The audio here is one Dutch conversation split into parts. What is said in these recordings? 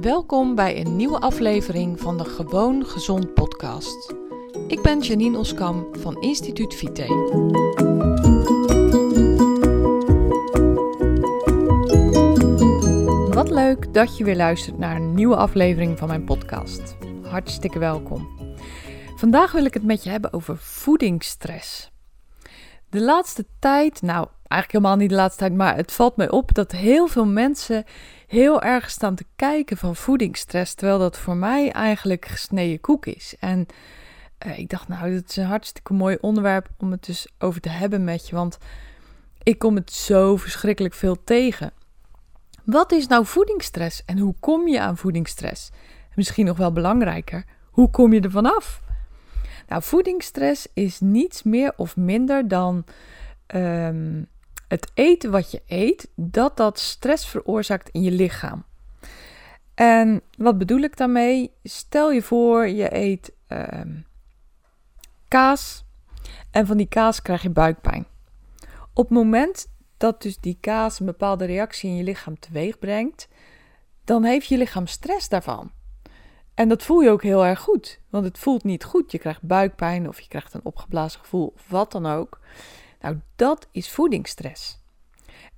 Welkom bij een nieuwe aflevering van de Gewoon Gezond podcast. Ik ben Janine Oskam van Instituut Vite. Wat leuk dat je weer luistert naar een nieuwe aflevering van mijn podcast. Hartstikke welkom. Vandaag wil ik het met je hebben over voedingsstress. De laatste tijd, nou eigenlijk helemaal niet de laatste tijd, maar het valt mij op dat heel veel mensen heel erg staan te kijken van voedingsstress, terwijl dat voor mij eigenlijk gesneden koek is. En uh, ik dacht, nou, dat is een hartstikke mooi onderwerp om het dus over te hebben met je, want ik kom het zo verschrikkelijk veel tegen. Wat is nou voedingsstress en hoe kom je aan voedingsstress? Misschien nog wel belangrijker, hoe kom je er vanaf? Nou, voedingsstress is niets meer of minder dan um, het eten wat je eet, dat dat stress veroorzaakt in je lichaam. En wat bedoel ik daarmee? Stel je voor, je eet uh, kaas en van die kaas krijg je buikpijn. Op het moment dat dus die kaas een bepaalde reactie in je lichaam teweeg brengt, dan heeft je lichaam stress daarvan. En dat voel je ook heel erg goed, want het voelt niet goed. Je krijgt buikpijn of je krijgt een opgeblazen gevoel of wat dan ook. Nou, dat is voedingsstress.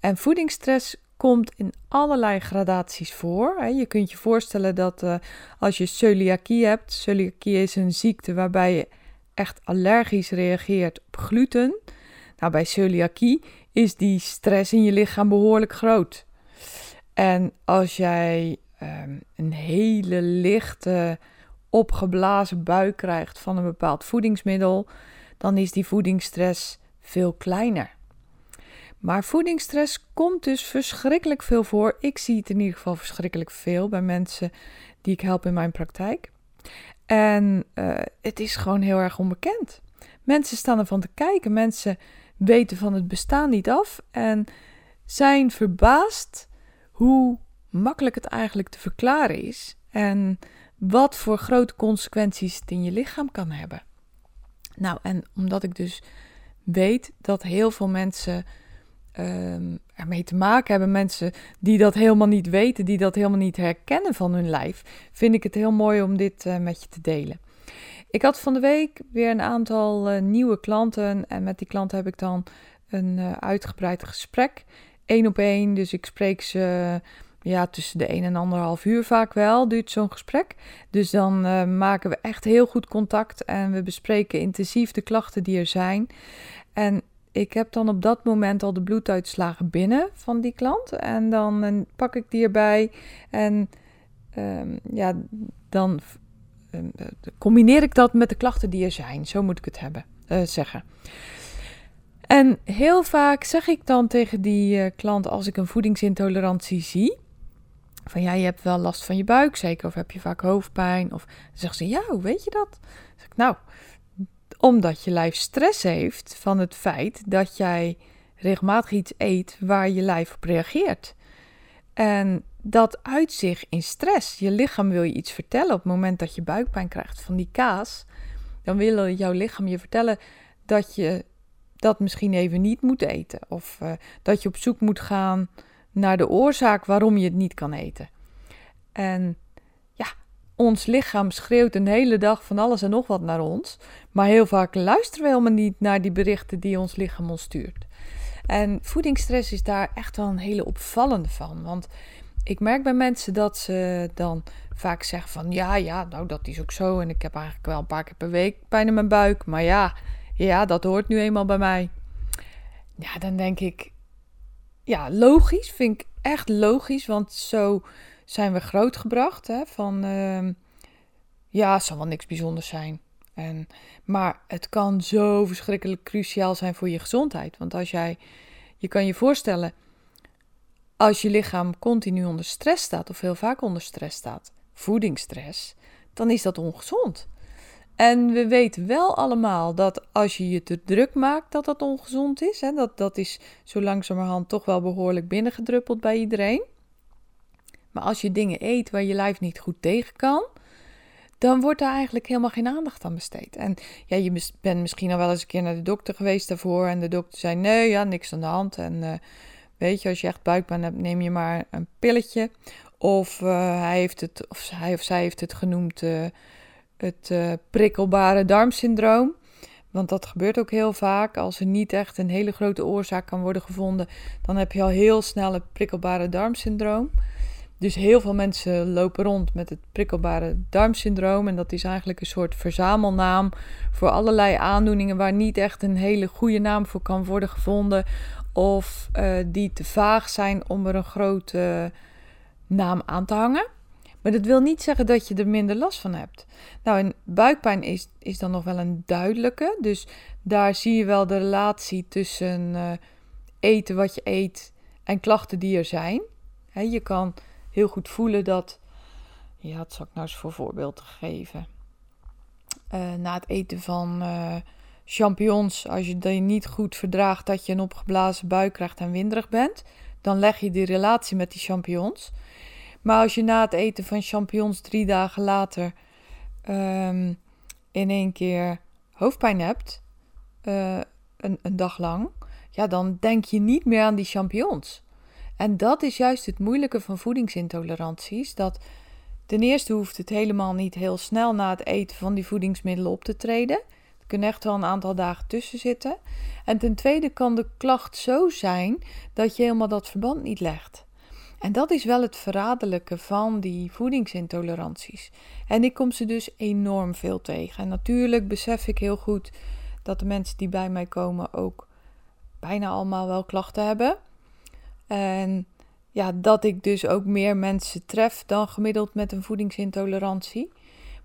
En voedingsstress komt in allerlei gradaties voor. Je kunt je voorstellen dat uh, als je celiakie hebt, celiakie is een ziekte waarbij je echt allergisch reageert op gluten. Nou, bij celiakie is die stress in je lichaam behoorlijk groot. En als jij um, een hele lichte, opgeblazen buik krijgt van een bepaald voedingsmiddel, dan is die voedingsstress veel kleiner. Maar voedingsstress komt dus verschrikkelijk veel voor. Ik zie het in ieder geval verschrikkelijk veel bij mensen die ik help in mijn praktijk. En uh, het is gewoon heel erg onbekend. Mensen staan ervan te kijken. Mensen weten van het bestaan niet af en zijn verbaasd hoe makkelijk het eigenlijk te verklaren is. En wat voor grote consequenties het in je lichaam kan hebben. Nou, en omdat ik dus weet dat heel veel mensen um, ermee te maken hebben, mensen die dat helemaal niet weten, die dat helemaal niet herkennen van hun lijf, vind ik het heel mooi om dit uh, met je te delen. Ik had van de week weer een aantal uh, nieuwe klanten en met die klanten heb ik dan een uh, uitgebreid gesprek, één op één. Dus ik spreek ze ja, tussen de 1 en anderhalf uur vaak wel duurt zo'n gesprek. Dus dan uh, maken we echt heel goed contact en we bespreken intensief de klachten die er zijn. En ik heb dan op dat moment al de bloeduitslagen binnen van die klant. En dan uh, pak ik die erbij en um, ja, dan uh, combineer ik dat met de klachten die er zijn. Zo moet ik het hebben, zeggen. En heel vaak zeg ik dan tegen die klant als ik een voedingsintolerantie zie van ja, je hebt wel last van je buik zeker, of heb je vaak hoofdpijn? Of zeggen ze, ja, hoe weet je dat? Zeg ik, nou, omdat je lijf stress heeft van het feit dat jij regelmatig iets eet waar je lijf op reageert. En dat uit zich in stress. Je lichaam wil je iets vertellen op het moment dat je buikpijn krijgt van die kaas. Dan wil jouw lichaam je vertellen dat je dat misschien even niet moet eten. Of uh, dat je op zoek moet gaan naar de oorzaak waarom je het niet kan eten. En ja, ons lichaam schreeuwt een hele dag van alles en nog wat naar ons. Maar heel vaak luisteren we helemaal niet naar die berichten die ons lichaam ons stuurt. En voedingsstress is daar echt wel een hele opvallende van. Want ik merk bij mensen dat ze dan vaak zeggen van ja, ja, nou dat is ook zo. En ik heb eigenlijk wel een paar keer per week pijn in mijn buik. Maar ja, ja, dat hoort nu eenmaal bij mij. Ja, dan denk ik, ja, logisch. Vind ik echt logisch. Want zo zijn we grootgebracht. Hè, van uh, ja, het zal wel niks bijzonders zijn. En, maar het kan zo verschrikkelijk cruciaal zijn voor je gezondheid. Want als jij, je kan je voorstellen, als je lichaam continu onder stress staat, of heel vaak onder stress staat, voedingsstress, dan is dat ongezond. En we weten wel allemaal dat als je je te druk maakt, dat dat ongezond is. Hè? Dat, dat is zo langzamerhand toch wel behoorlijk binnengedruppeld bij iedereen. Maar als je dingen eet waar je lijf niet goed tegen kan, dan wordt daar eigenlijk helemaal geen aandacht aan besteed. En ja, je bent misschien al wel eens een keer naar de dokter geweest daarvoor. En de dokter zei: nee, ja, niks aan de hand. En uh, weet je, als je echt buikpijn hebt, neem je maar een pilletje. Of hij, heeft het, of hij of zij heeft het genoemd het prikkelbare darmsyndroom. Want dat gebeurt ook heel vaak. Als er niet echt een hele grote oorzaak kan worden gevonden, dan heb je al heel snel het prikkelbare darmsyndroom. Dus heel veel mensen lopen rond met het prikkelbare darmsyndroom. En dat is eigenlijk een soort verzamelnaam voor allerlei aandoeningen waar niet echt een hele goede naam voor kan worden gevonden. Of uh, die te vaag zijn om er een grote naam aan te hangen. Maar dat wil niet zeggen dat je er minder last van hebt. Nou, en buikpijn is, is dan nog wel een duidelijke. Dus daar zie je wel de relatie tussen uh, eten wat je eet en klachten die er zijn. Je kan heel goed voelen dat. Ja, dat zal ik nou eens voor voorbeeld geven. Uh, na het eten van uh, champignons, als je die niet goed verdraagt dat je een opgeblazen buik krijgt en winderig bent, dan leg je die relatie met die champignons. Maar als je na het eten van champignons drie dagen later um, in één keer hoofdpijn hebt, uh, een, een dag lang, ja, dan denk je niet meer aan die champignons. En dat is juist het moeilijke van voedingsintoleranties. Dat ten eerste hoeft het helemaal niet heel snel na het eten van die voedingsmiddelen op te treden. Er kunnen echt wel een aantal dagen tussen zitten. En ten tweede kan de klacht zo zijn dat je helemaal dat verband niet legt. En dat is wel het verraderlijke van die voedingsintoleranties. En ik kom ze dus enorm veel tegen. En natuurlijk besef ik heel goed dat de mensen die bij mij komen ook bijna allemaal wel klachten hebben. En ja, dat ik dus ook meer mensen tref dan gemiddeld met een voedingsintolerantie.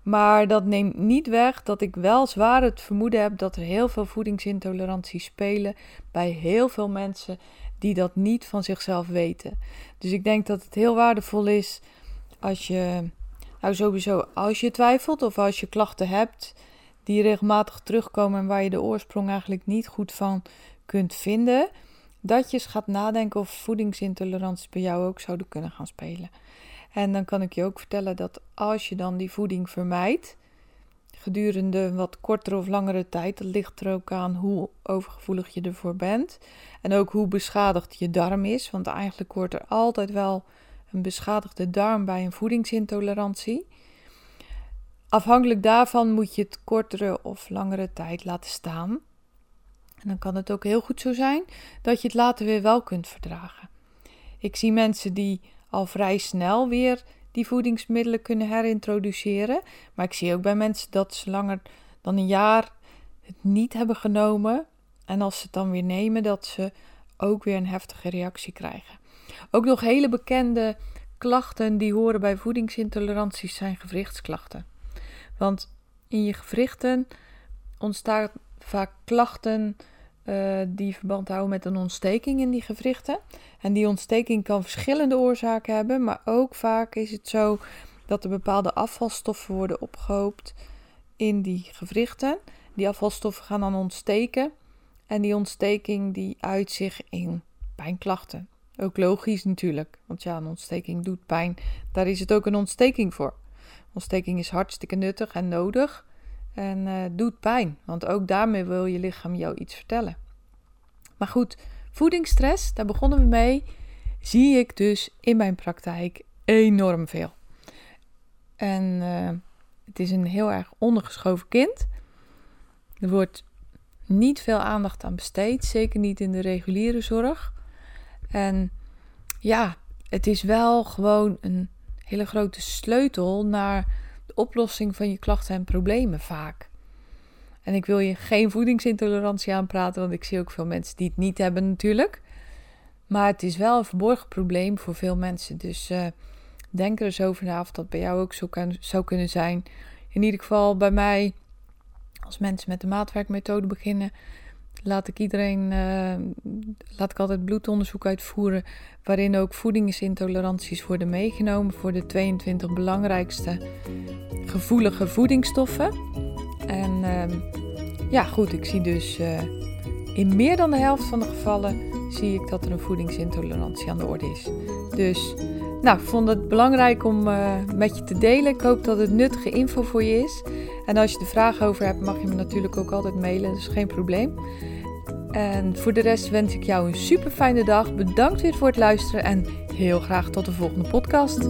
Maar dat neemt niet weg dat ik wel zwaar het vermoeden heb dat er heel veel voedingsintoleranties spelen bij heel veel mensen die dat niet van zichzelf weten. Dus ik denk dat het heel waardevol is als je, nou sowieso, als je twijfelt of als je klachten hebt die regelmatig terugkomen en waar je de oorsprong eigenlijk niet goed van kunt vinden dat je eens gaat nadenken of voedingsintoleranties bij jou ook zouden kunnen gaan spelen. En dan kan ik je ook vertellen dat als je dan die voeding vermijdt, gedurende wat kortere of langere tijd, dat ligt er ook aan hoe overgevoelig je ervoor bent en ook hoe beschadigd je darm is, want eigenlijk hoort er altijd wel een beschadigde darm bij een voedingsintolerantie. Afhankelijk daarvan moet je het kortere of langere tijd laten staan. En dan kan het ook heel goed zo zijn dat je het later weer wel kunt verdragen. Ik zie mensen die al vrij snel weer die voedingsmiddelen kunnen herintroduceren. Maar ik zie ook bij mensen dat ze langer dan een jaar het niet hebben genomen. En als ze het dan weer nemen, dat ze ook weer een heftige reactie krijgen. Ook nog hele bekende klachten die horen bij voedingsintoleranties zijn gewrichtsklachten. Want in je gewrichten ontstaan vaak klachten uh, die verband houden met een ontsteking in die gewrichten. En die ontsteking kan verschillende oorzaken hebben, maar ook vaak is het zo dat er bepaalde afvalstoffen worden opgehoopt in die gewrichten. Die afvalstoffen gaan dan ontsteken en die ontsteking die uit zich in pijnklachten. Ook logisch natuurlijk, want ja, een ontsteking doet pijn. Daar is het ook een ontsteking voor. Ontsteking is hartstikke nuttig en nodig. En uh, doet pijn, want ook daarmee wil je lichaam jou iets vertellen. Maar goed, voedingsstress, daar begonnen we mee, zie ik dus in mijn praktijk enorm veel. En uh, het is een heel erg ondergeschoven kind. Er wordt niet veel aandacht aan besteed, zeker niet in de reguliere zorg. En ja, het is wel gewoon een hele grote sleutel naar de oplossing van je klachten en problemen vaak. En ik wil je geen voedingsintolerantie aanpraten, want ik zie ook veel mensen die het niet hebben natuurlijk. Maar het is wel een verborgen probleem voor veel mensen. Dus uh, denk er eens over na of dat bij jou ook zo kan, zou kunnen zijn. In ieder geval bij mij, als mensen met de maatwerkmethode beginnen, laat ik iedereen, uh, laat ik altijd bloedonderzoek uitvoeren, waarin ook voedingsintoleranties worden meegenomen voor de 22 belangrijkste gevoelige voedingsstoffen. En uh, ja, goed, ik zie dus uh, in meer dan de helft van de gevallen zie ik dat er een voedingsintolerantie aan de orde is. Dus nou, ik vond het belangrijk om uh, met je te delen. Ik hoop dat het nuttige info voor je is. En als je er vragen over hebt, mag je me natuurlijk ook altijd mailen. Dat is geen probleem. En voor de rest wens ik jou een super fijne dag. Bedankt weer voor het luisteren en heel graag tot de volgende podcast.